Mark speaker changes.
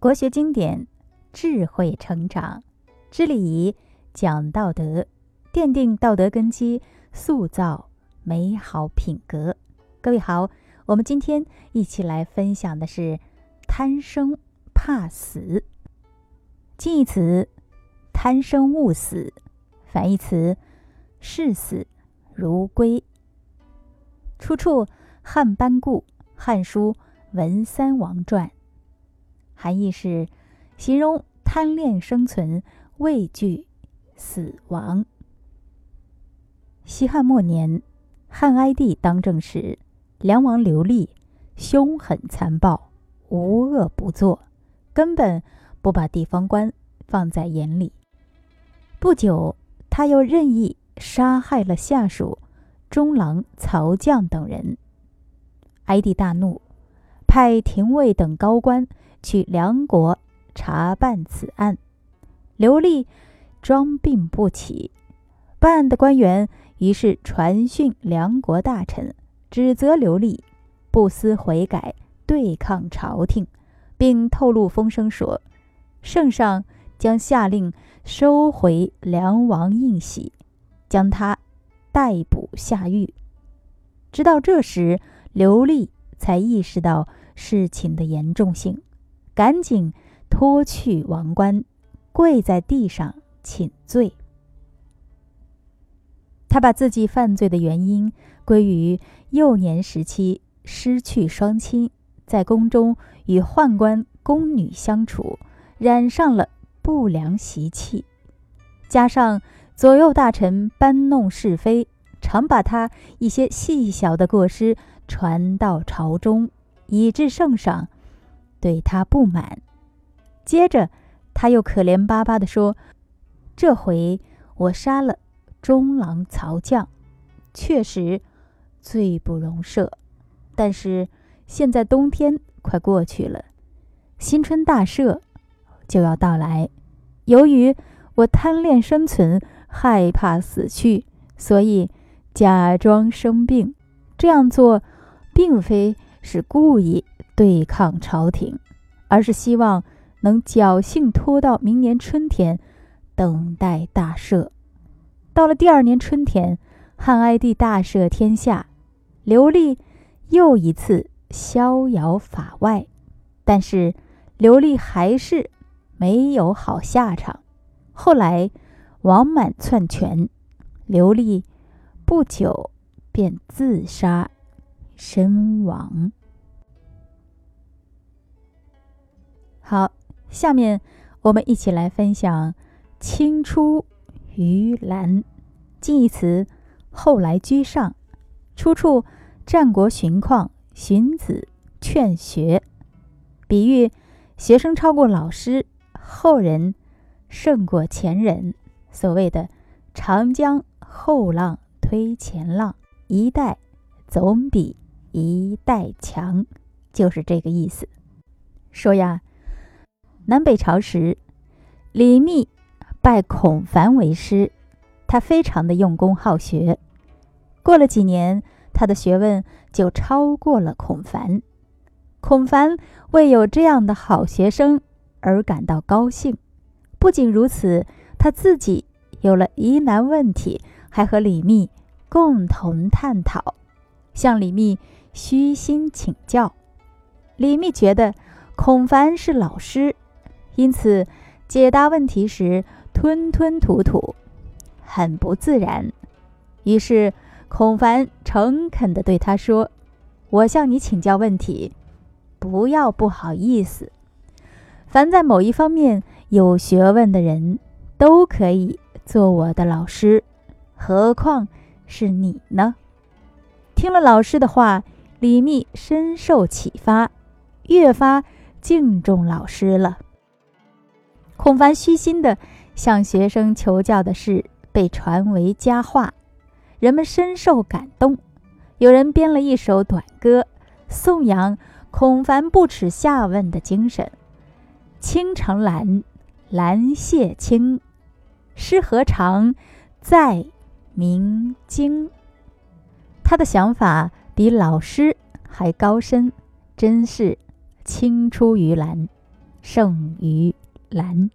Speaker 1: 国学经典，智慧成长，知礼仪，讲道德，奠定道德根基，塑造美好品格。各位好，我们今天一起来分享的是“贪生怕死”。近义词“贪生勿死”，反义词“视死如归”。出处《汉班固·汉书·文三王传》。含义是形容贪恋生存、畏惧死亡。西汉末年，汉哀帝当政时，梁王刘濧凶狠残暴，无恶不作，根本不把地方官放在眼里。不久，他又任意杀害了下属中郎曹将等人。哀帝大怒，派廷尉等高官。去梁国查办此案，刘立装病不起，办案的官员于是传讯梁国大臣，指责刘立不思悔改，对抗朝廷，并透露风声说，圣上将下令收回梁王印玺，将他逮捕下狱。直到这时，刘立才意识到事情的严重性。赶紧脱去王冠，跪在地上请罪。他把自己犯罪的原因归于幼年时期失去双亲，在宫中与宦官宫女相处，染上了不良习气，加上左右大臣搬弄是非，常把他一些细小的过失传到朝中，以致圣上。对他不满，接着他又可怜巴巴地说：“这回我杀了中郎曹将，确实罪不容赦。但是现在冬天快过去了，新春大赦就要到来。由于我贪恋生存，害怕死去，所以假装生病。这样做并非是故意。”对抗朝廷，而是希望能侥幸拖到明年春天，等待大赦。到了第二年春天，汉哀帝大赦天下，刘立又一次逍遥法外。但是刘立还是没有好下场。后来王满篡权，刘立不久便自杀身亡。好，下面我们一起来分享“青出于蓝”。近义词后来居上，出处《战国荀况·荀子·劝学》，比喻学生超过老师，后人胜过前人。所谓的“长江后浪推前浪，一代总比一代强”，就是这个意思。说呀。南北朝时，李密拜孔凡为师，他非常的用功好学。过了几年，他的学问就超过了孔凡。孔凡为有这样的好学生而感到高兴。不仅如此，他自己有了疑难问题，还和李密共同探讨，向李密虚心请教。李密觉得孔凡是老师。因此，解答问题时吞吞吐吐，很不自然。于是，孔凡诚恳地对他说：“我向你请教问题，不要不好意思。凡在某一方面有学问的人，都可以做我的老师，何况是你呢？”听了老师的话，李密深受启发，越发敬重老师了。孔凡虚心地向学生求教的事被传为佳话，人们深受感动。有人编了一首短歌，颂扬孔凡不耻下问的精神：“青成蓝，蓝谢青，诗何长在明经？”他的想法比老师还高深，真是青出于蓝。胜于蓝。